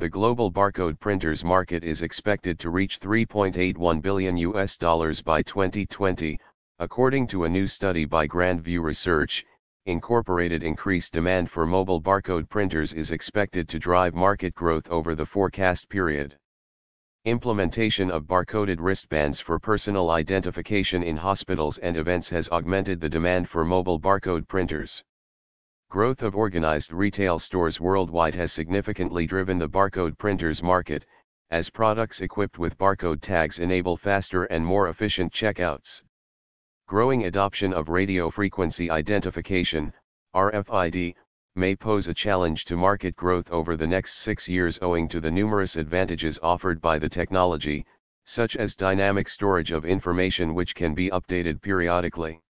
The global barcode printers market is expected to reach 3.81 billion US dollars by 2020, according to a new study by Grand View Research. Incorporated increased demand for mobile barcode printers is expected to drive market growth over the forecast period. Implementation of barcoded wristbands for personal identification in hospitals and events has augmented the demand for mobile barcode printers. Growth of organized retail stores worldwide has significantly driven the barcode printers market, as products equipped with barcode tags enable faster and more efficient checkouts. Growing adoption of radio frequency identification, RFID, may pose a challenge to market growth over the next six years owing to the numerous advantages offered by the technology, such as dynamic storage of information which can be updated periodically.